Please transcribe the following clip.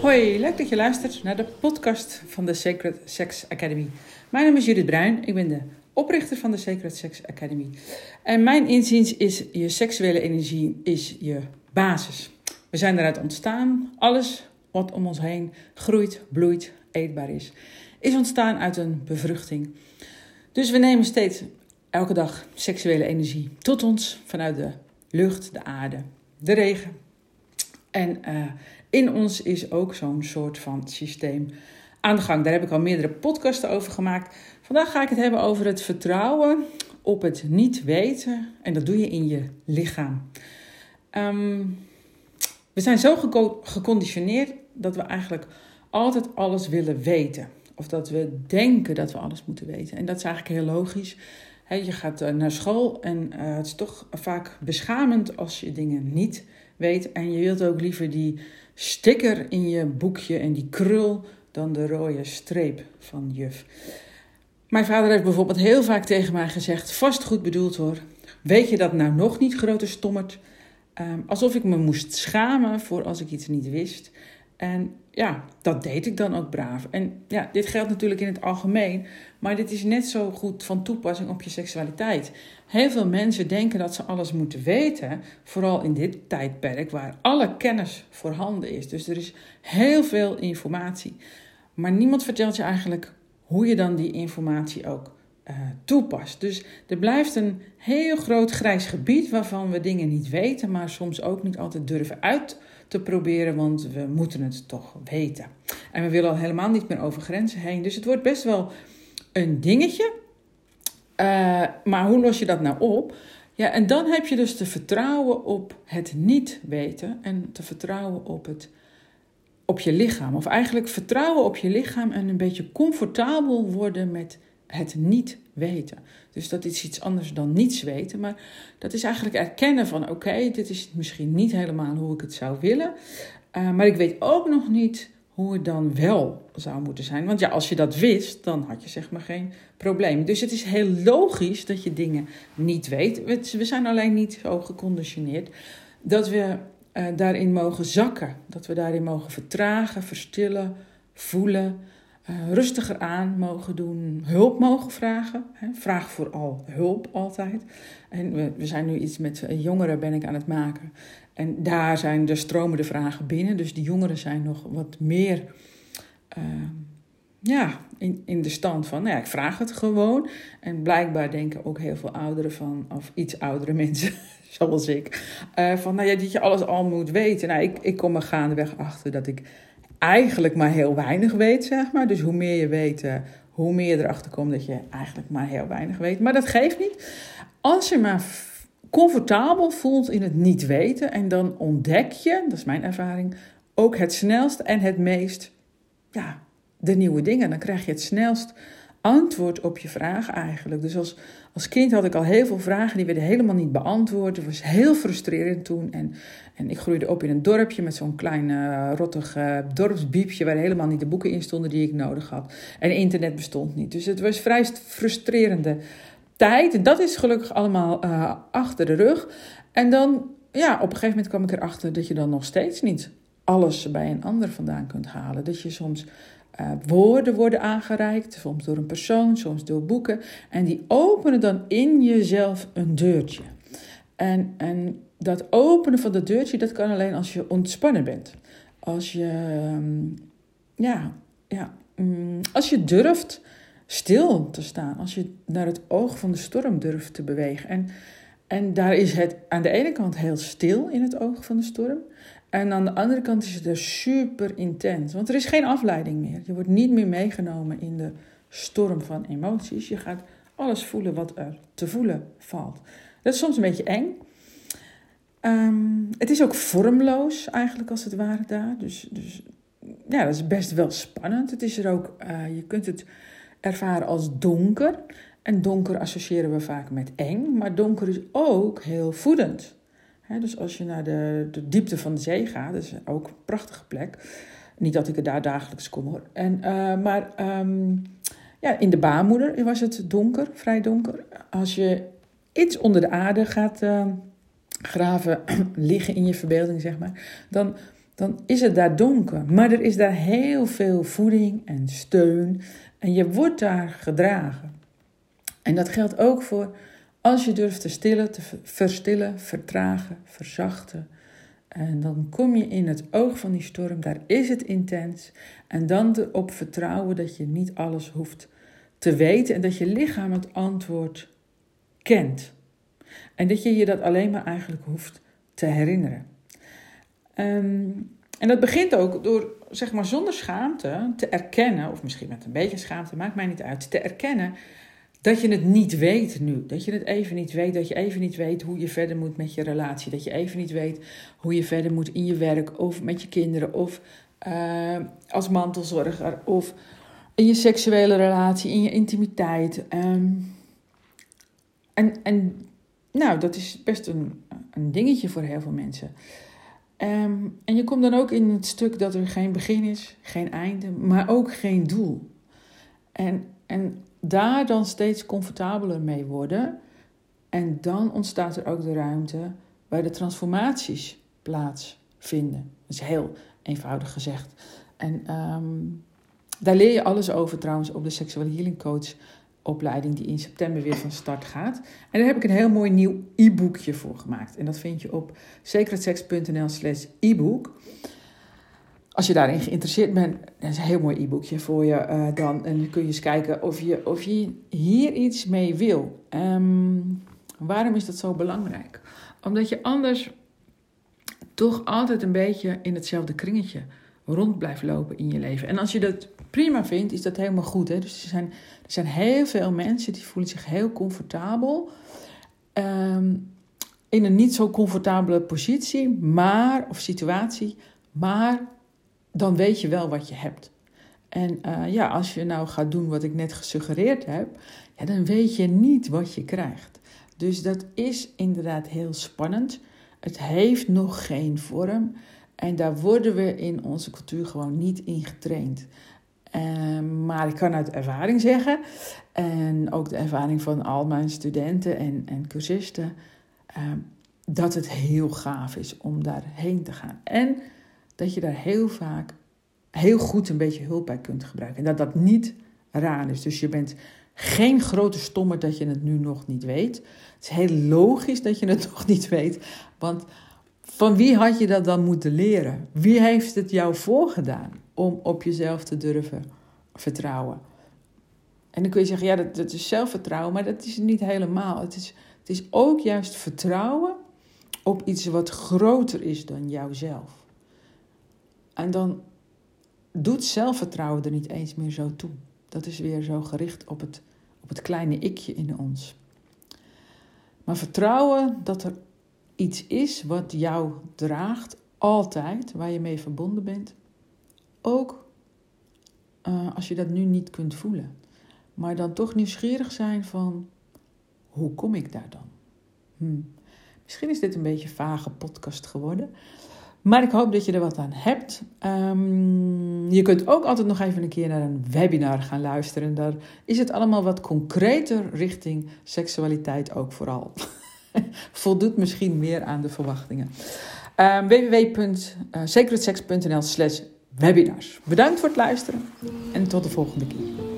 Hoi, leuk dat je luistert naar de podcast van de Sacred Sex Academy. Mijn naam is Judith Bruin, ik ben de oprichter van de Sacred Sex Academy. En mijn inziens is je seksuele energie is je basis. We zijn eruit ontstaan. Alles wat om ons heen groeit, bloeit, eetbaar is, is ontstaan uit een bevruchting. Dus we nemen steeds elke dag seksuele energie tot ons vanuit de lucht, de aarde, de regen. En uh, in ons is ook zo'n soort van systeem aan de gang. Daar heb ik al meerdere podcasten over gemaakt. Vandaag ga ik het hebben over het vertrouwen op het niet weten. En dat doe je in je lichaam. Um, we zijn zo geconditioneerd dat we eigenlijk altijd alles willen weten. Of dat we denken dat we alles moeten weten. En dat is eigenlijk heel logisch. Je gaat eh, naar school en uh, het is toch vaak beschamend als je dingen niet weet. En je wilt ook liever die sticker in je boekje en die krul dan de rode streep van juf. Mijn vader heeft bijvoorbeeld heel vaak tegen mij gezegd: vast goed bedoeld hoor. Weet je dat nou nog niet, grote stommerd? Um, alsof ik me moest schamen voor als ik iets niet wist. En ja, dat deed ik dan ook braaf. En ja, dit geldt natuurlijk in het algemeen, maar dit is net zo goed van toepassing op je seksualiteit. Heel veel mensen denken dat ze alles moeten weten, vooral in dit tijdperk waar alle kennis voorhanden is. Dus er is heel veel informatie. Maar niemand vertelt je eigenlijk hoe je dan die informatie ook uh, toepast. Dus er blijft een heel groot grijs gebied waarvan we dingen niet weten, maar soms ook niet altijd durven uit te proberen, want we moeten het toch weten. En we willen al helemaal niet meer over grenzen heen. Dus het wordt best wel een dingetje. Uh, maar hoe los je dat nou op? Ja, en dan heb je dus te vertrouwen op het niet weten en te vertrouwen op het op je lichaam. Of eigenlijk vertrouwen op je lichaam en een beetje comfortabel worden met het niet weten. Dus dat is iets anders dan niets weten. Maar dat is eigenlijk erkennen van oké, dit is misschien niet helemaal hoe ik het zou willen. Uh, maar ik weet ook nog niet hoe het dan wel zou moeten zijn. Want ja, als je dat wist, dan had je zeg maar geen probleem. Dus het is heel logisch dat je dingen niet weet. We zijn alleen niet zo geconditioneerd dat we uh, daarin mogen zakken. Dat we daarin mogen vertragen, verstillen, voelen uh, rustiger aan mogen doen, hulp mogen vragen. Hè. Vraag vooral hulp altijd. En we, zijn nu iets met eh, jongeren ben ik aan het maken. En daar zijn de stromende vragen binnen. Dus die jongeren zijn nog wat meer uh, ja, in, in de stand van, nou ja, ik vraag het gewoon. En blijkbaar denken ook heel veel ouderen van, of iets oudere mensen, zoals ik, van, nou ja, dat je alles al moet weten. Nou, ik, ik kom er gaandeweg achter dat ik eigenlijk maar heel weinig weet, zeg maar. Dus hoe meer je weet, uh, hoe meer erachter komt dat je eigenlijk maar heel weinig weet. Maar dat geeft niet. Als je maar comfortabel voelt in het niet weten en dan ontdek je, dat is mijn ervaring, ook het snelst en het meest, ja, de nieuwe dingen. Dan krijg je het snelst antwoord op je vragen eigenlijk. Dus als, als kind had ik al heel veel vragen, die werden helemaal niet beantwoord. Het was heel frustrerend toen. En, en ik groeide op in een dorpje met zo'n klein uh, rottig uh, dorpsbiepje... waar helemaal niet de boeken in stonden die ik nodig had. En internet bestond niet. Dus het was vrij frustrerende tijd. En dat is gelukkig allemaal uh, achter de rug. En dan, ja, op een gegeven moment kwam ik erachter... dat je dan nog steeds niet alles bij een ander vandaan kunt halen. Dat je soms uh, woorden worden aangereikt, soms door een persoon, soms door boeken. En die openen dan in jezelf een deurtje. En, en dat openen van dat deurtje, dat kan alleen als je ontspannen bent. Als je, um, ja, ja, um, als je durft stil te staan. Als je naar het oog van de storm durft te bewegen. En, en daar is het aan de ene kant heel stil in het oog van de storm. En aan de andere kant is het er super intens. Want er is geen afleiding meer. Je wordt niet meer meegenomen in de storm van emoties. Je gaat alles voelen wat er te voelen valt. Dat is soms een beetje eng. Um, het is ook vormloos eigenlijk als het ware daar. Dus, dus ja, dat is best wel spannend. Het is er ook, uh, je kunt het ervaren als donker. En donker associëren we vaak met eng. Maar donker is ook heel voedend dus als je naar de, de, diepte van de zee gaat, dat is ook een prachtige plek. Niet dat ik er daar dagelijks kom hoor. En, uh, maar um, ja, in de baarmoeder was het donker, vrij donker. Als je iets onder de aarde gaat uh, graven, liggen in je verbeelding, zeg maar, dan, dan is het daar donker. Maar er is daar heel veel voeding en steun en je wordt daar gedragen. En dat geldt ook voor als je durft te stillen, te verstillen, vertragen, verzachten. En dan kom je in het oog van die storm, daar is het intens. En dan erop vertrouwen dat je niet alles hoeft te weten en dat je lichaam het antwoord kent. En dat je je dat alleen maar eigenlijk hoeft te herinneren. Ehm, en dat begint ook door, zeg maar, zonder schaamte te erkennen, of misschien met een beetje schaamte, maakt mij niet uit, te erkennen dat je het niet weet nu. Dat je het even niet weet. Dat je even niet weet hoe je verder moet met je relatie. Dat je even niet weet hoe je verder moet in je werk of met je kinderen of uh, als mantelzorger of in je seksuele relatie, in je intimiteit. Um, en, en nou, dat is best een, een dingetje voor heel veel mensen. Um, en je komt dan ook in het stuk dat er geen begin is, geen einde, maar ook geen doel. En, en daar dan steeds comfortabeler mee worden. En dan ontstaat er ook de ruimte waar de transformaties plaatsvinden. Dat is heel eenvoudig gezegd. En um, daar leer je alles over trouwens op de Sexual Healing Coach opleiding die in september weer van start gaat. En daar heb ik een heel mooi nieuw e-boekje voor gemaakt. En dat vind je op secretsex.nl slash e-book. Als je daarin geïnteresseerd bent, dat is een heel mooi e-boekje voor je uh, dan. En kun je eens kijken of je, of je hier iets mee wil. Um, waarom is dat zo belangrijk? Omdat je anders toch altijd een beetje in hetzelfde kringetje rond blijft lopen in je leven. En als je dat prima vindt, is dat helemaal goed. Hè? Dus er zijn, er zijn heel veel mensen die voelen zich heel comfortabel. Um, in een niet zo comfortabele positie, maar, of situatie, maar dan weet je wel wat je hebt. En uh, ja, als je nou gaat doen wat ik net gesuggereerd heb, ja, dan weet je niet wat je krijgt. Dus dat is inderdaad heel spannend. Het heeft nog geen vorm. En daar worden we in onze cultuur gewoon niet in getraind. Uh, maar ik kan uit ervaring zeggen, en ook de ervaring van al mijn studenten en, en cursisten, uh, dat het heel gaaf is om daarheen te gaan. En dat je daar heel vaak heel goed een beetje hulp bij kunt gebruiken. En dat dat niet raar is. Dus je bent geen grote stommer dat je het nu nog niet weet. Het is heel logisch dat je het nog niet weet. Want van wie had je dat dan moeten leren? Wie heeft het jou voorgedaan om op jezelf te durven vertrouwen? En dan kun je zeggen, ja, dat, dat is zelfvertrouwen, maar dat is niet helemaal. Het is, het is ook juist vertrouwen op iets wat groter is dan jouzelf. En dan doet zelfvertrouwen er niet eens meer zo toe. Dat is weer zo gericht op het, op het kleine ikje in ons. Maar vertrouwen dat er iets is wat jou draagt, altijd, waar je mee verbonden bent. Ook uh, als je dat nu niet kunt voelen. Maar dan toch nieuwsgierig zijn van, hoe kom ik daar dan? Hm. Misschien is dit een beetje een vage podcast geworden. Maar ik hoop dat je er wat aan hebt. Um, je kunt ook altijd nog even een keer naar een webinar gaan luisteren. Daar is het allemaal wat concreter richting seksualiteit ook vooral. Voldoet misschien meer aan de verwachtingen. Um, www.secretsex.nl slash webinars. Bedankt voor het luisteren en tot de volgende keer.